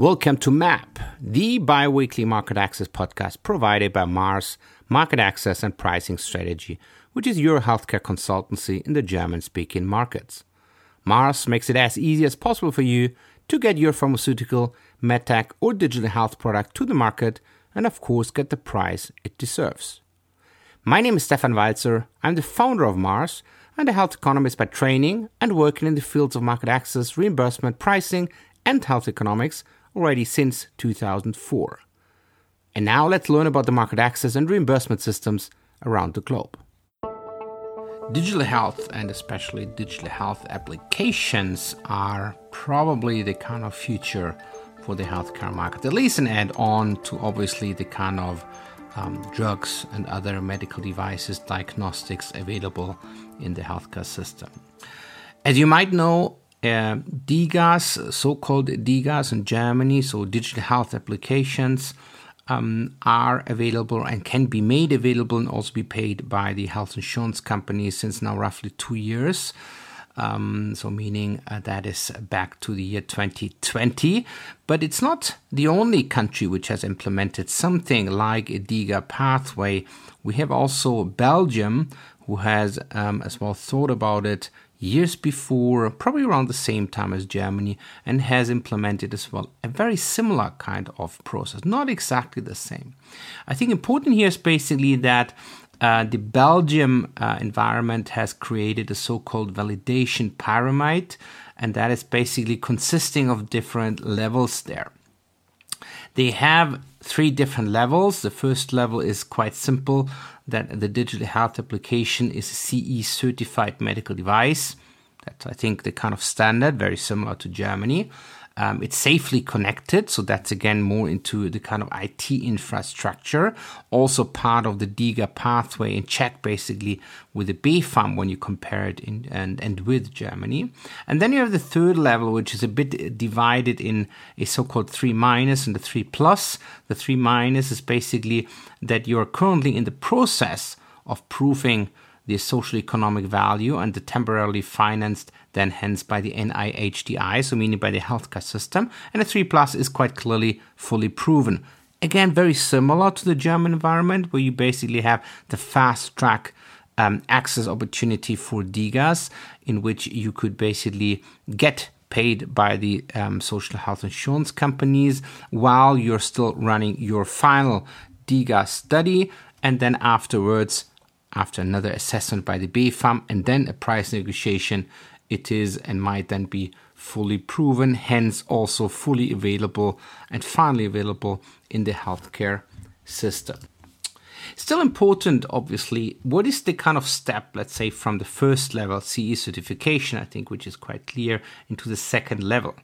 Welcome to MAP, the bi weekly market access podcast provided by Mars Market Access and Pricing Strategy, which is your healthcare consultancy in the German speaking markets. Mars makes it as easy as possible for you to get your pharmaceutical, medtech, or digital health product to the market and, of course, get the price it deserves. My name is Stefan Walzer. I'm the founder of Mars and a health economist by training and working in the fields of market access, reimbursement, pricing, and health economics already since 2004. And now let's learn about the market access and reimbursement systems around the globe. Digital health and especially digital health applications are probably the kind of future for the healthcare market, at least an add on to obviously the kind of um, drugs and other medical devices, diagnostics available in the healthcare system. As you might know, uh, DiGAs, so-called DiGAs in Germany, so digital health applications, um, are available and can be made available and also be paid by the health insurance companies since now roughly two years. Um, so meaning uh, that is back to the year 2020. But it's not the only country which has implemented something like a DiGA pathway. We have also Belgium, who has um, as well thought about it years before, probably around the same time as Germany, and has implemented as well a very similar kind of process, not exactly the same. I think important here is basically that uh, the Belgium uh, environment has created a so-called validation pyramid, and that is basically consisting of different levels there. They have three different levels. The first level is quite simple that the digital health application is a CE certified medical device. That's, I think, the kind of standard, very similar to Germany. Um, it's safely connected, so that's again more into the kind of IT infrastructure. Also part of the DiGA pathway and check basically with the BfArM when you compare it in, and, and with Germany. And then you have the third level, which is a bit divided in a so-called 3 minus and the 3 plus. The 3 minus is basically that you're currently in the process of proving the social economic value and the temporarily financed then hence by the NIHDI, so meaning by the healthcare system, and the 3 plus is quite clearly fully proven. Again, very similar to the German environment, where you basically have the fast track um, access opportunity for DiGAs, in which you could basically get paid by the um, social health insurance companies while you're still running your final DiGA study, and then afterwards after another assessment by the BfArM and then a price negotiation, it is and might then be fully proven, hence also fully available and finally available in the healthcare system. Still important, obviously, what is the kind of step, let's say, from the first level CE certification, I think, which is quite clear, into the second level.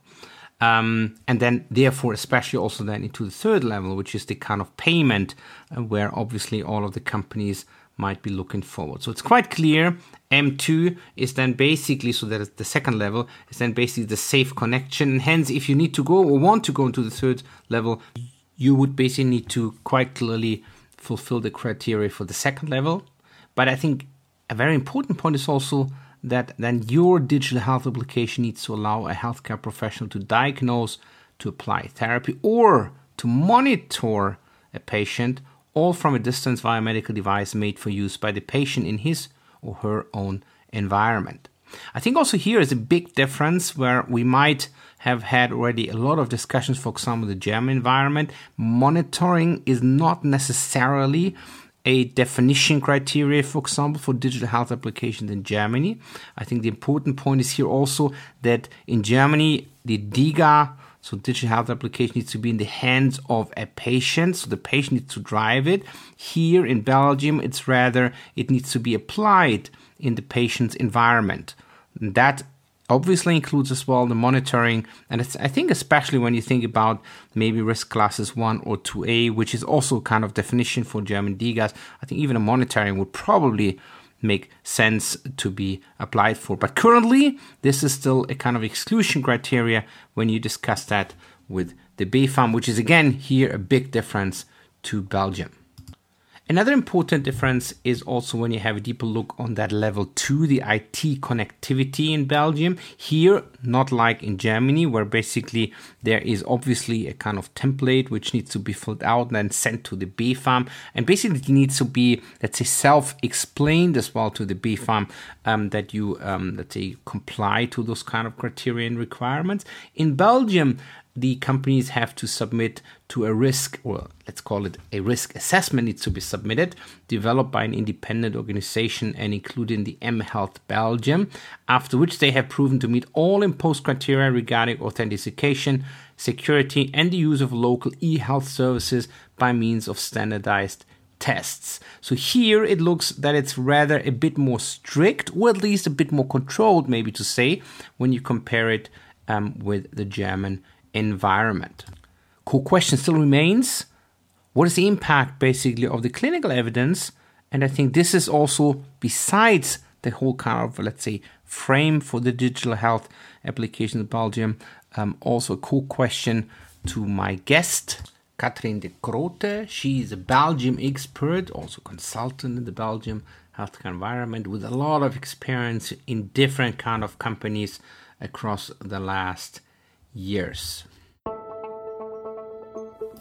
Um, and then, therefore, especially also then into the third level, which is the kind of payment, uh, where obviously all of the companies might be looking forward. So it's quite clear M2 is then basically, so that the second level is then basically the safe connection. And hence, if you need to go or want to go into the third level, you would basically need to quite clearly fulfill the criteria for the second level. But I think a very important point is also that then your digital health application needs to allow a healthcare professional to diagnose, to apply therapy, or to monitor a patient all from a distance via a medical device made for use by the patient in his or her own environment. I think also here is a big difference where we might have had already a lot of discussions, for example, the German environment. Monitoring is not necessarily a definition criteria, for example, for digital health applications in Germany. I think the important point is here also that in Germany, the DiGA so digital health application needs to be in the hands of a patient. So the patient needs to drive it. Here in Belgium, it's rather it needs to be applied in the patient's environment. And that obviously includes as well the monitoring. And I think especially when you think about maybe risk classes one or two A, which is also kind of definition for German DiGAs. I think even a monitoring would probably make sense to be applied for. But currently, this is still a kind of exclusion criteria when you discuss that with the BfArM, which is again here a big difference to Belgium. Another important difference is also when you have a deeper look on that level two, the IT connectivity in Belgium. Here, not like in Germany, where basically there is obviously a kind of template which needs to be filled out and then sent to the BfArM, and basically it needs to be, let's say, self-explained as well to the BfArM um, that you, um, let's say, comply to those kind of criteria and requirements. In Belgium, the companies have to submit to a risk, or let's call it a risk assessment, needs to be submitted, developed by an independent organization and included in the mHealth Belgium, after which they have proven to meet all imposed criteria regarding authentication, security, and the use of local e health services by means of standardized tests. So here it looks that it's rather a bit more strict, or at least a bit more controlled, maybe to say, when you compare it um, with the German environment. Core question still remains what is the impact basically of the clinical evidence? And I think this is also, besides the whole kind of, let's say, frame for the digital health application in Belgium, um, also a core question to my guest. Katrien de Grote. She is a Belgium expert, also consultant in the Belgium healthcare environment with a lot of experience in different kind of companies across the last years.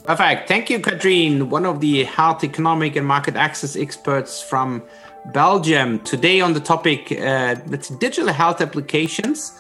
Perfect. Thank you, Katrien, one of the health economic and market access experts from Belgium. Today on the topic, uh, that's digital health applications.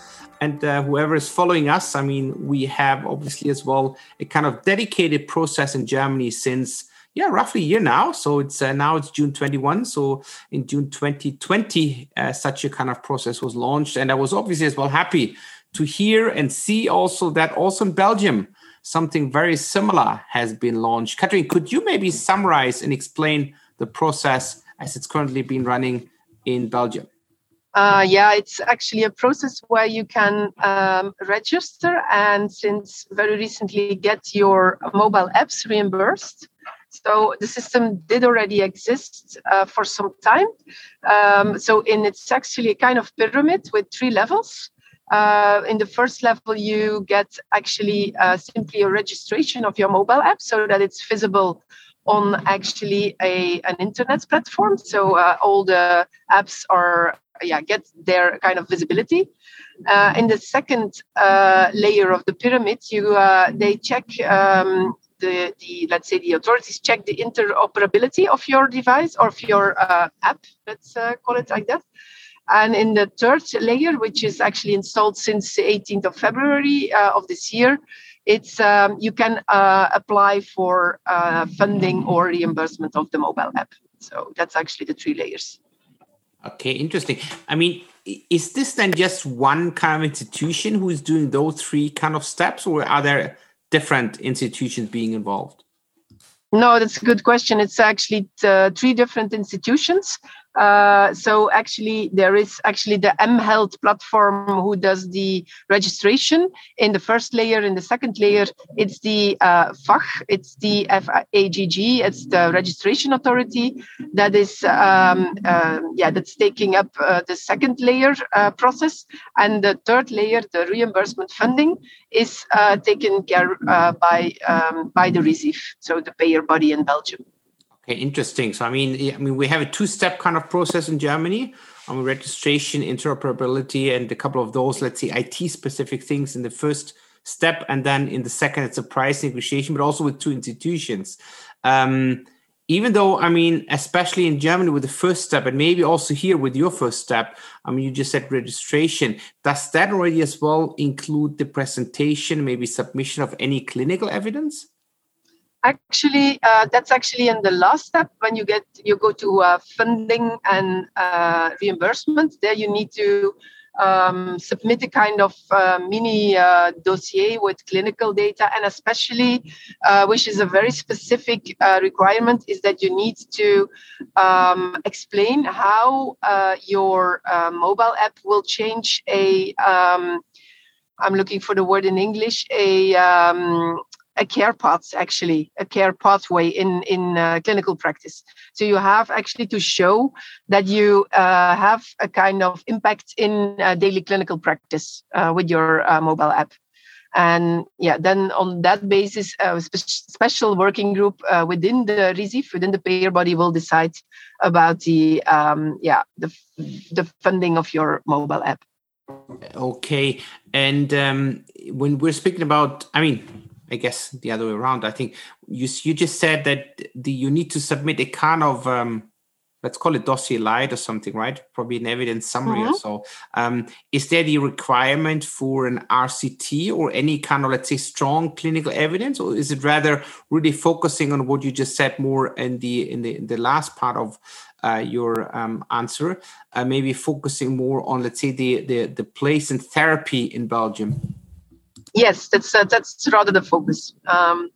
And uh, whoever is following us, I mean, we have obviously as well a kind of dedicated process in Germany since yeah, roughly a year now. So it's uh, now it's June 21. So in June 2020, uh, such a kind of process was launched, and I was obviously as well happy to hear and see also that also in Belgium, something very similar has been launched. Katrien, could you maybe summarize and explain the process as it's currently been running in Belgium? Uh, yeah, it's actually a process where you can um, register and since very recently get your mobile apps reimbursed. So the system did already exist uh, for some time. Um, so in it's actually a kind of pyramid with three levels. Uh, in the first level, you get actually uh, simply a registration of your mobile app so that it's visible on actually a an internet platform. So uh, all the apps are yeah get their kind of visibility. Uh, in the second uh, layer of the pyramid, you uh, they check. Um, the, the let's say the authorities check the interoperability of your device or of your app let's call it like that and in the third layer, which is actually installed since the 18th of February uh, of this year, it's um, you can uh, apply for uh, funding or reimbursement of the mobile app. So that's actually the three layers. Okay, interesting. I mean, is this then just one kind of institution who is doing those three kind of steps, or are there different institutions being involved? No, that's a good question. It's actually uh, three different institutions. Uh, so actually, there is actually the mHealth platform who does the registration in the first layer. In the second layer, it's the uh, FAG, it's the FAGG, it's the registration authority that is, um, uh, yeah, that's taking up uh, the second layer uh, process, and the third layer, the reimbursement funding, is uh, taken care by um, by the RIZIV, so the payer body in Belgium. Okay, interesting. So I mean, I mean, we have a two-step kind of process in Germany. Mean, registration, interoperability, and a couple of those, let's say, IT-specific things in the first step, and then in the second, it's a price negotiation, but also with two institutions. Um, even though, I mean, especially in Germany with the first step, and maybe also here with your first step, I mean, you just said registration. Does that already as well include the presentation, maybe submission of any clinical evidence? Actually uh, that's actually in the last step. When you get you go to uh, funding and uh, reimbursement there you need to um, submit a kind of uh, mini uh, dossier with clinical data. And especially uh, which is a very specific requirement is that you need to um, explain how your mobile app will change a um, I'm looking for the word in English, a um, a care path actually a care pathway in in uh, clinical practice. So you have actually to show that you uh, have a kind of impact in uh, daily clinical practice uh, with your uh, mobile app. And yeah, then on that basis, a spe- special working group uh, within the RIZIV, within the payer body, will decide about the um, yeah the the funding of your mobile app. Okay, and um, when we're speaking about, I mean, I guess the other way around. I think you you just said that the you need to submit a kind of um, let's call it dossier light or something, right? Probably an evidence summary mm-hmm. or so. Um, is there the requirement for an RCT or any kind of let's say strong clinical evidence, or is it rather really focusing on what you just said more in the in the in the last part of uh, your um, answer, uh, maybe focusing more on, let's say, the, the, the place in therapy in Belgium. Yes, that's uh, that's rather the focus. Um,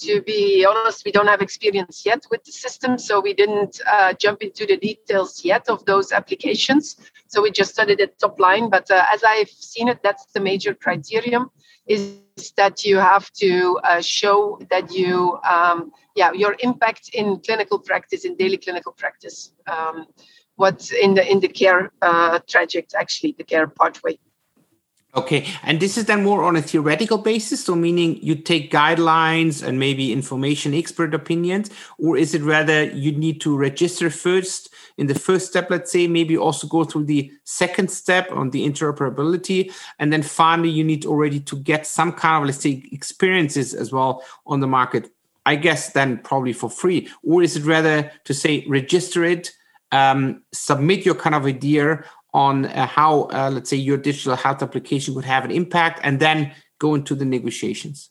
to be honest, we don't have experience yet with the system, so we didn't uh, jump into the details yet of those applications. So we just studied it top line. But uh, as I've seen it, that's the major criterion: is that you have to uh, show that you, um, yeah, your impact in clinical practice, in daily clinical practice, um, what in the in the care uh, trajectory, actually, the care pathway. Okay, and this is then more on a theoretical basis, so meaning you take guidelines and maybe information expert opinions, or is it rather you need to register first in the first step, let's say, maybe also go through the second step on the interoperability, and then finally you need already to get some kind of, let's say, experiences as well on the market. I guess then probably for free, or is it rather to say register it, um, submit your kind of idea on uh, how, uh, let's say, your digital health application would have an impact, and then go into the negotiations?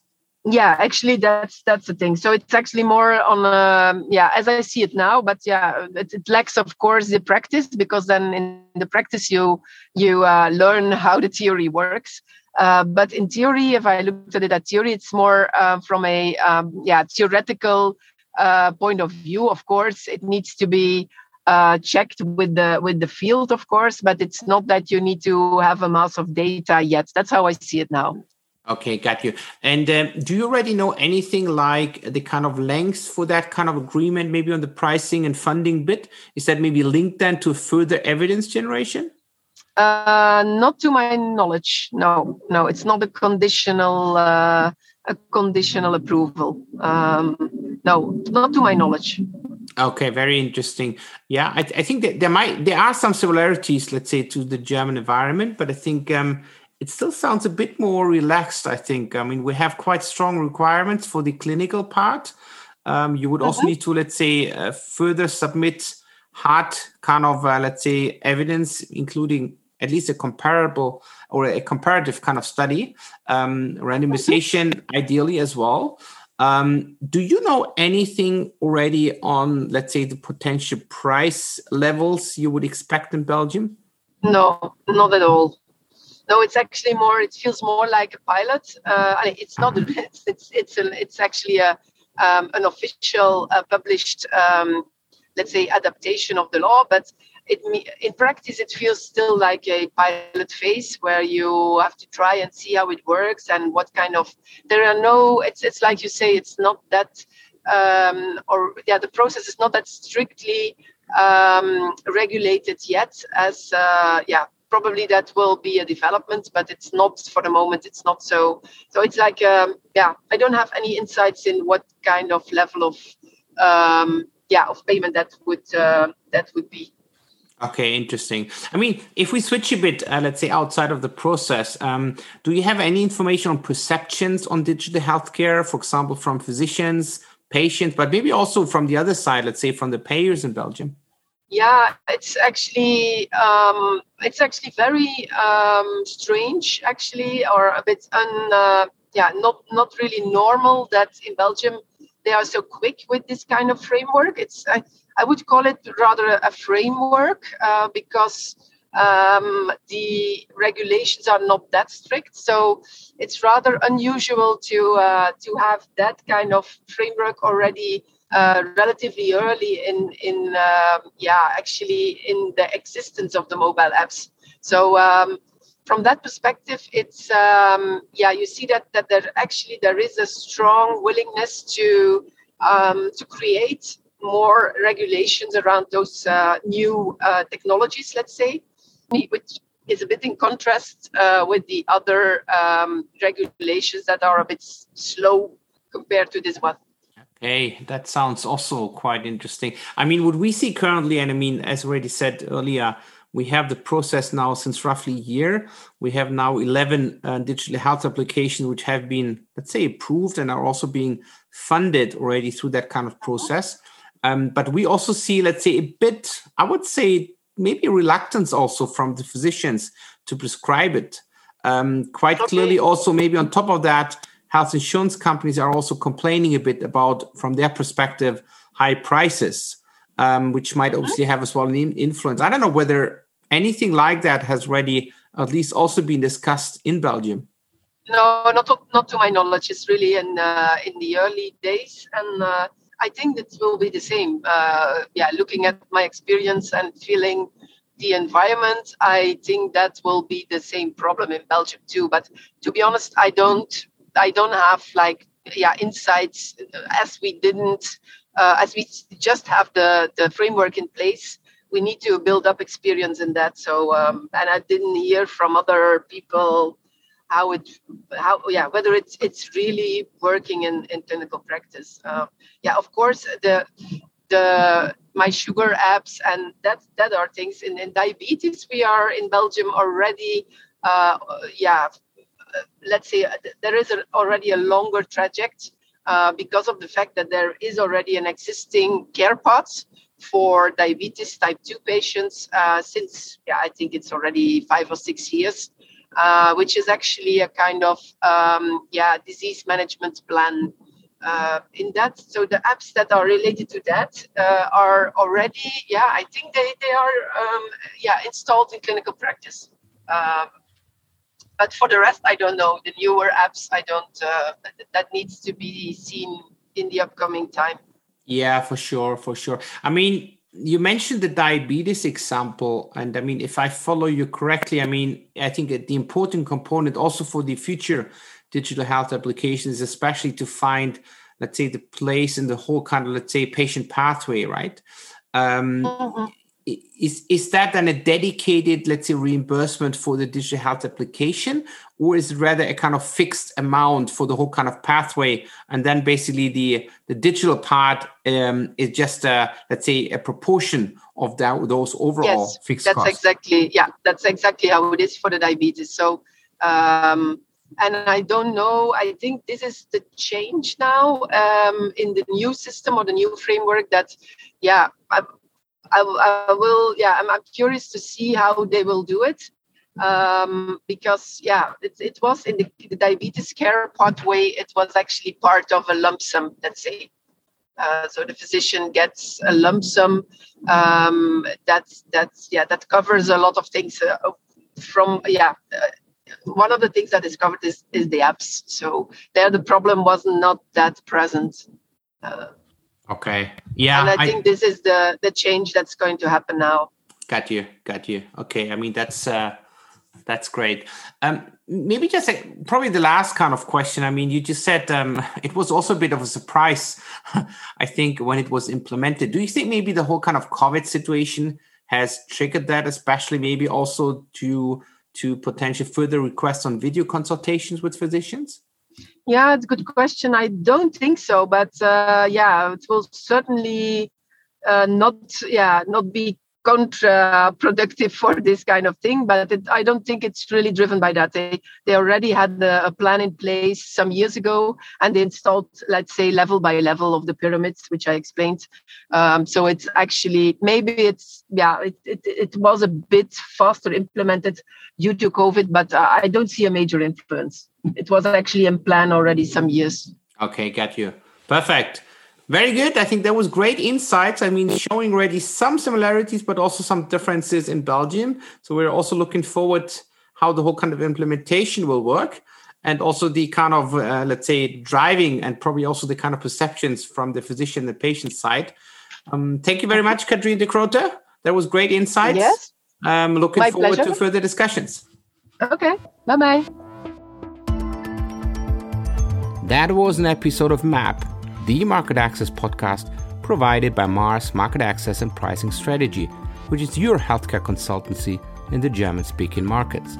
yeah actually that's that's the thing so it's actually more on um, yeah as i see it now but yeah it, it, lacks of course the practice because then in the practice you you uh, learn how the theory works uh, but in theory if i looked at it at theory it's more uh, from a um, yeah theoretical uh, point of view of course it needs to be uh, checked with the with the field, of course, but it's not that you need to have a mass of data yet. That's how I see it now. Okay, got you. And um, do you already know anything like the kind of lengths for that kind of agreement, maybe on the pricing and funding bit? Is that maybe linked then to further evidence generation? Uh, not to my knowledge. No, no, it's not a conditional uh, a conditional approval. Um, no, not to my knowledge. Okay, very interesting. Yeah, I, I think that there might there are some similarities, let's say, to the German environment, but I think um, it still sounds a bit more relaxed. I think. I mean, we have quite strong requirements for the clinical part. Um, you would also mm-hmm. need to, let's say, uh, further submit hard kind of, uh, let's say, evidence, including at least a comparable or a comparative kind of study, um, randomization, mm-hmm. ideally as well. Um, do you know anything already on, let's say, the potential price levels you would expect in Belgium? No, not at all. No, it's actually more. It feels more like a pilot. Uh, it's not. It's it's it's, a, it's actually a um, an official uh, published, um, let's say, adaptation of the law. But it in practice it feels still like a pilot phase where you have to try and see how it works and what kind of there are no it's it's like you say it's not that um, or yeah the process is not that strictly um, regulated yet as uh, yeah probably that will be a development but it's not for the moment it's not so so it's like um, yeah i don't have any insights in what kind of level of um, yeah of payment that would uh, that would be Okay, interesting. I mean, if we switch a bit, uh, let's say outside of the process, um, do you have any information on perceptions on digital healthcare, for example, from physicians, patients, but maybe also from the other side, let's say from the payers in Belgium? Yeah, it's actually um, it's actually very um, strange, actually, or a bit un, uh, yeah, not not really normal that in Belgium they are so quick with this kind of framework. It's I, I would call it rather a framework uh, because um, the regulations are not that strict. So it's rather unusual to uh, to have that kind of framework already uh, relatively early in in um, yeah actually in the existence of the mobile apps. So um, from that perspective, it's um, yeah you see that that there actually there is a strong willingness to um, to create more regulations around those uh, new uh, technologies, let's say, which is a bit in contrast uh, with the other um, regulations that are a bit slow compared to this one. Okay, that sounds also quite interesting. I mean, what we see currently, and I mean, as already said earlier, we have the process now since roughly a year. We have now 11 uh, digital health applications which have been, let's say, approved and are also being funded already through that kind of process. Um, but we also see, let's say, a bit, I would say, maybe reluctance also from the physicians to prescribe it. Um, quite okay. clearly, also, maybe on top of that, health insurance companies are also complaining a bit about, from their perspective, high prices, um, which might mm-hmm. obviously have as well an influence. I don't know whether anything like that has already at least also been discussed in Belgium. No, not to, not to my knowledge. It's really in uh, in the early days, and uh, I think it will be the same. Uh, yeah, looking at my experience and feeling the environment, I think that will be the same problem in Belgium too. But to be honest, I don't I don't have like yeah insights as we didn't uh, as we just have the the framework in place we need to build up experience in that so um, and i didn't hear from other people how it how yeah whether it's it's really working in in clinical practice. Uh, yeah of course the the mySugr apps and that that are things in, in diabetes we are in belgium already uh, yeah let's say uh, there is a, already a longer trajectory uh, because of the fact that there is already an existing care path for diabetes type 2 patients uh, since yeah i think it's already five or six years uh, which is actually a kind of um, yeah disease management plan uh, in that. So the apps that are related to that uh, are already yeah I think they they are um, yeah installed in clinical practice. Um, but for the rest, I don't know. The newer apps, I don't. Uh, that needs to be seen in the upcoming time. Yeah, for sure, for sure. I mean, you mentioned the diabetes example and i mean if i follow you correctly i mean i think the important component also for the future digital health applications especially to find let's say the place in the whole kind of let's say patient pathway right? Um, mm-hmm is is that then a dedicated let's say reimbursement for the digital health application or is it rather a kind of fixed amount for the whole kind of pathway and then basically the the digital part um, is just a let's say a proportion of that those overall yes, fixed that's costs. exactly yeah that's exactly how it is for the diabetes so um, and I don't know. I think this is the change now um, in the new system or the new framework. That, yeah, I, I will, yeah, I'm, I'm, curious to see how they will do it. Um, because, yeah, it, it was in the, the, diabetes care pathway, it was actually part of a lump sum, let's say. Uh, so the physician gets a lump sum um, that's that's yeah that covers a lot of things uh, from yeah uh, one of the things that is covered is, is the apps so there the problem was not that present uh, Okay. Yeah. And I, I think this is the the change that's going to happen now. Got you. Got you. Okay. I mean that's uh that's great. Um, maybe just a, probably the last kind of question. I mean, you just said um, it was also a bit of a surprise, I think, when it was implemented. Do you think maybe the whole kind of COVID situation has triggered that, especially maybe also to to potential further requests on video consultations with physicians? Yeah, it's a good question. I don't think so, but uh, yeah, it will certainly uh, not yeah not be counterproductive for this kind of thing. But it, I don't think it's really driven by that. They they already had a, a, plan in place some years ago, and they installed, let's say, level by level of the pyramids, which I explained. Um, so it's actually maybe it's yeah it, it it was a bit faster implemented due to COVID, but I don't see a major influence. It was actually in plan already some years. Okay, got you. Perfect. Very good. I think that was great insights. I mean, showing already some similarities, but also some differences in Belgium. So we're also looking forward how the whole kind of implementation will work and also the kind of uh, let's say driving and probably also the kind of perceptions from the physician and patient side um, thank you very much Katrien de Grote that was great insights yes um, looking My forward pleasure. to further discussions okay bye bye that was an episode of map the Market Access podcast provided by Mars Market Access and Pricing Strategy, which is your healthcare consultancy in the German speaking markets.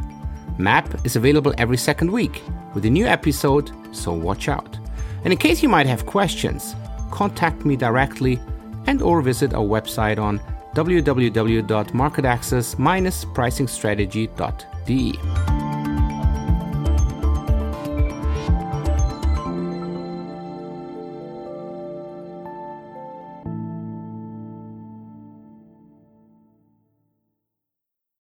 MAP is available every second week with a new episode, so watch out. And in case you might have questions, contact me directly and or visit our website on www.marketaccess-pricingstrategy.de.